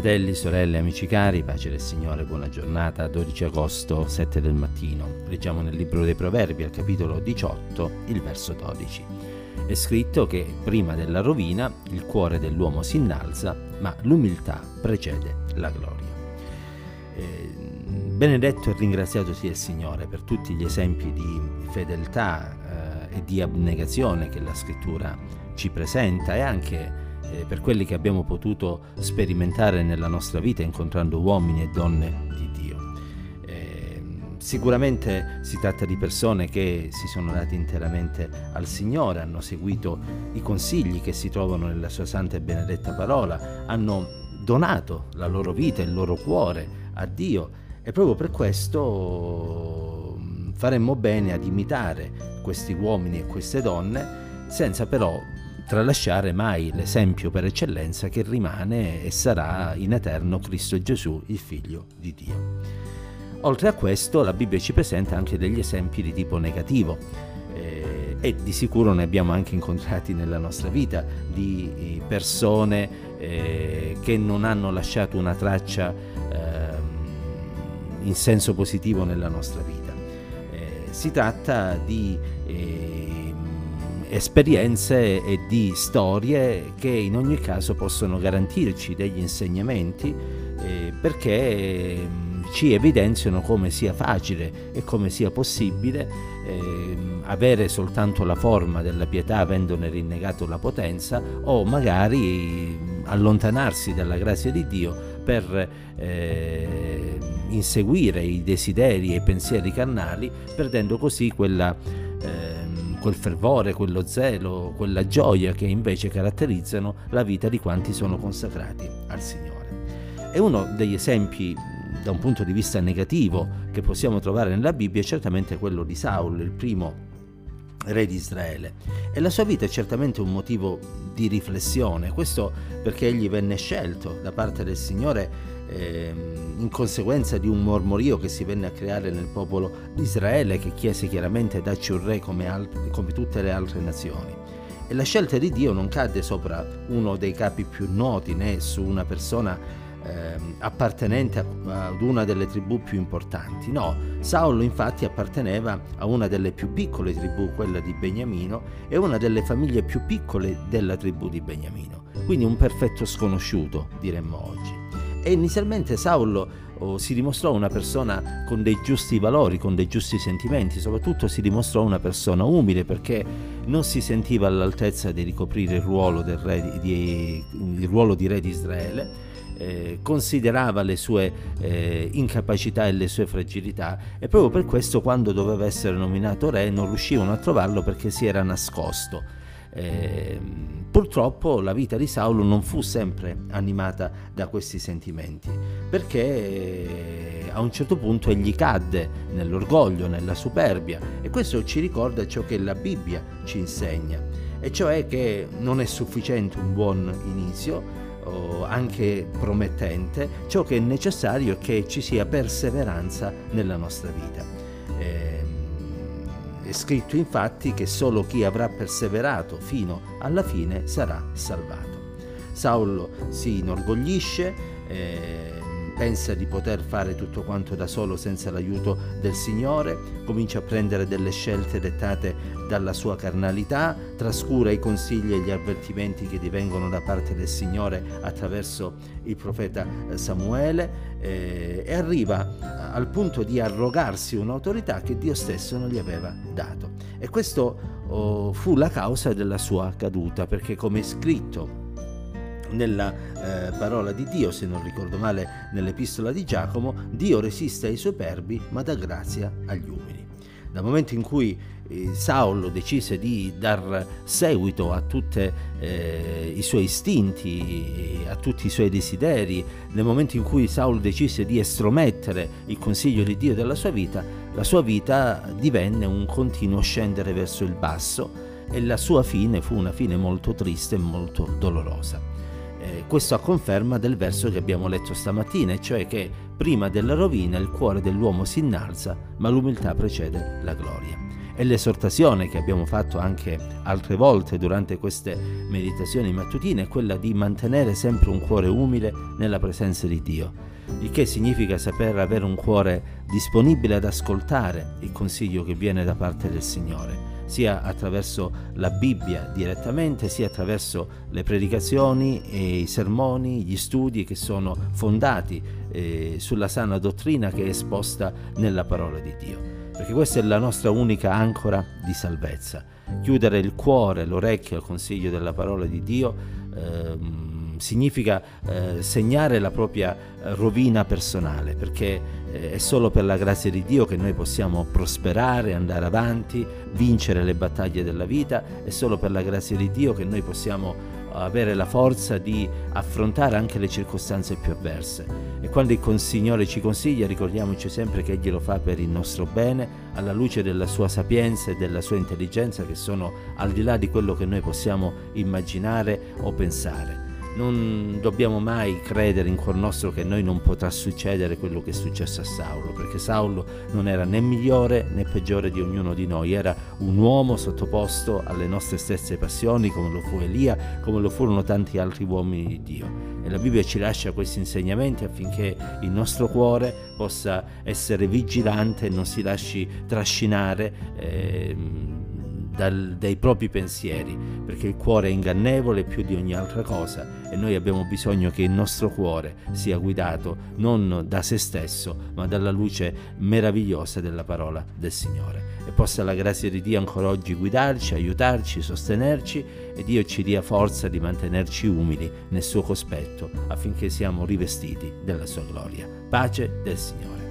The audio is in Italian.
Fratelli, sorelle, amici cari, pace del Signore, buona giornata, 12 agosto, 7 del mattino. Leggiamo nel libro dei Proverbi, al capitolo 18, il verso 12. È scritto che prima della rovina il cuore dell'uomo si innalza, ma l'umiltà precede la gloria. Eh, benedetto e ringraziato sia il Signore per tutti gli esempi di fedeltà eh, e di abnegazione che la scrittura ci presenta e anche eh, per quelli che abbiamo potuto sperimentare nella nostra vita incontrando uomini e donne di Dio. Eh, sicuramente si tratta di persone che si sono date interamente al Signore, hanno seguito i consigli che si trovano nella sua santa e benedetta parola, hanno donato la loro vita, il loro cuore a Dio e proprio per questo mm, faremmo bene ad imitare questi uomini e queste donne senza però tralasciare mai l'esempio per eccellenza che rimane e sarà in eterno Cristo Gesù, il Figlio di Dio. Oltre a questo, la Bibbia ci presenta anche degli esempi di tipo negativo eh, e di sicuro ne abbiamo anche incontrati nella nostra vita di eh, persone eh, che non hanno lasciato una traccia ehm, in senso positivo nella nostra vita. Eh, si tratta di eh, esperienze e di storie che in ogni caso possono garantirci degli insegnamenti eh, perché mm, ci evidenziano come sia facile e come sia possibile eh, avere soltanto la forma della pietà avendone rinnegato la potenza o magari mm, allontanarsi dalla grazia di Dio per eh, inseguire i desideri e i pensieri carnali perdendo così quella eh, quel fervore, quello zelo, quella gioia che invece caratterizzano la vita di quanti sono consacrati al Signore. E uno degli esempi da un punto di vista negativo che possiamo trovare nella Bibbia è certamente quello di Saul, il primo re di Israele. E la sua vita è certamente un motivo di riflessione, questo perché egli venne scelto da parte del Signore eh, in conseguenza di un mormorio che si venne a creare nel popolo di Israele che chiese chiaramente dacci un re come, altri, come tutte le altre nazioni. E la scelta di Dio non cadde sopra uno dei capi più noti né su una persona eh, appartenente ad una delle tribù più importanti. No, Saulo infatti apparteneva a una delle più piccole tribù, quella di Beniamino, e una delle famiglie più piccole della tribù di Beniamino. Quindi un perfetto sconosciuto, diremmo oggi. E inizialmente Saulo oh, si dimostrò una persona con dei giusti valori, con dei giusti sentimenti, soprattutto si dimostrò una persona umile perché non si sentiva all'altezza di ricoprire il ruolo, re, di, il ruolo di re di Israele. Eh, considerava le sue eh, incapacità e le sue fragilità e proprio per questo quando doveva essere nominato re non riuscivano a trovarlo perché si era nascosto. Eh, purtroppo la vita di Saulo non fu sempre animata da questi sentimenti, perché eh, a un certo punto egli cadde nell'orgoglio, nella superbia e questo ci ricorda ciò che la Bibbia ci insegna, e cioè che non è sufficiente un buon inizio, anche promettente, ciò che è necessario è che ci sia perseveranza nella nostra vita. Eh, è scritto infatti che solo chi avrà perseverato fino alla fine sarà salvato. Saulo si inorgoglisce, eh, pensa di poter fare tutto quanto da solo senza l'aiuto del Signore, comincia a prendere delle scelte dettate dalla sua carnalità, trascura i consigli e gli avvertimenti che divengono da parte del Signore attraverso il profeta Samuele eh, e arriva al punto di arrogarsi un'autorità che Dio stesso non gli aveva dato. E questo oh, fu la causa della sua caduta, perché come è scritto nella eh, parola di Dio, se non ricordo male nell'epistola di Giacomo, Dio resiste ai superbi ma dà grazia agli umili. Dal momento in cui eh, Saulo decise di dar seguito a tutti eh, i suoi istinti, a tutti i suoi desideri, nel momento in cui Saulo decise di estromettere il consiglio di Dio della sua vita, la sua vita divenne un continuo scendere verso il basso e la sua fine fu una fine molto triste e molto dolorosa. Eh, questo a conferma del verso che abbiamo letto stamattina, cioè che prima della rovina il cuore dell'uomo si innalza, ma l'umiltà precede la gloria. E l'esortazione che abbiamo fatto anche altre volte durante queste meditazioni mattutine è quella di mantenere sempre un cuore umile nella presenza di Dio il che significa saper avere un cuore disponibile ad ascoltare il consiglio che viene da parte del Signore sia attraverso la Bibbia direttamente, sia attraverso le predicazioni i sermoni, gli studi che sono fondati eh, sulla sana dottrina che è esposta nella parola di Dio. Perché questa è la nostra unica ancora di salvezza. Chiudere il cuore, l'orecchio al consiglio della parola di Dio. Ehm, significa eh, segnare la propria eh, rovina personale, perché eh, è solo per la grazia di Dio che noi possiamo prosperare, andare avanti, vincere le battaglie della vita, è solo per la grazia di Dio che noi possiamo avere la forza di affrontare anche le circostanze più avverse. E quando il Signore ci consiglia, ricordiamoci sempre che Egli lo fa per il nostro bene, alla luce della sua sapienza e della sua intelligenza che sono al di là di quello che noi possiamo immaginare o pensare non dobbiamo mai credere in cuor nostro che a noi non potrà succedere quello che è successo a Saulo, perché Saulo non era né migliore né peggiore di ognuno di noi, era un uomo sottoposto alle nostre stesse passioni, come lo fu Elia, come lo furono tanti altri uomini di Dio. E la Bibbia ci lascia questi insegnamenti affinché il nostro cuore possa essere vigilante e non si lasci trascinare. Eh, dal, dai propri pensieri, perché il cuore è ingannevole più di ogni altra cosa e noi abbiamo bisogno che il nostro cuore sia guidato non da se stesso, ma dalla luce meravigliosa della parola del Signore. E possa la grazia di Dio ancora oggi guidarci, aiutarci, sostenerci e Dio ci dia forza di mantenerci umili nel suo cospetto affinché siamo rivestiti della sua gloria. Pace del Signore.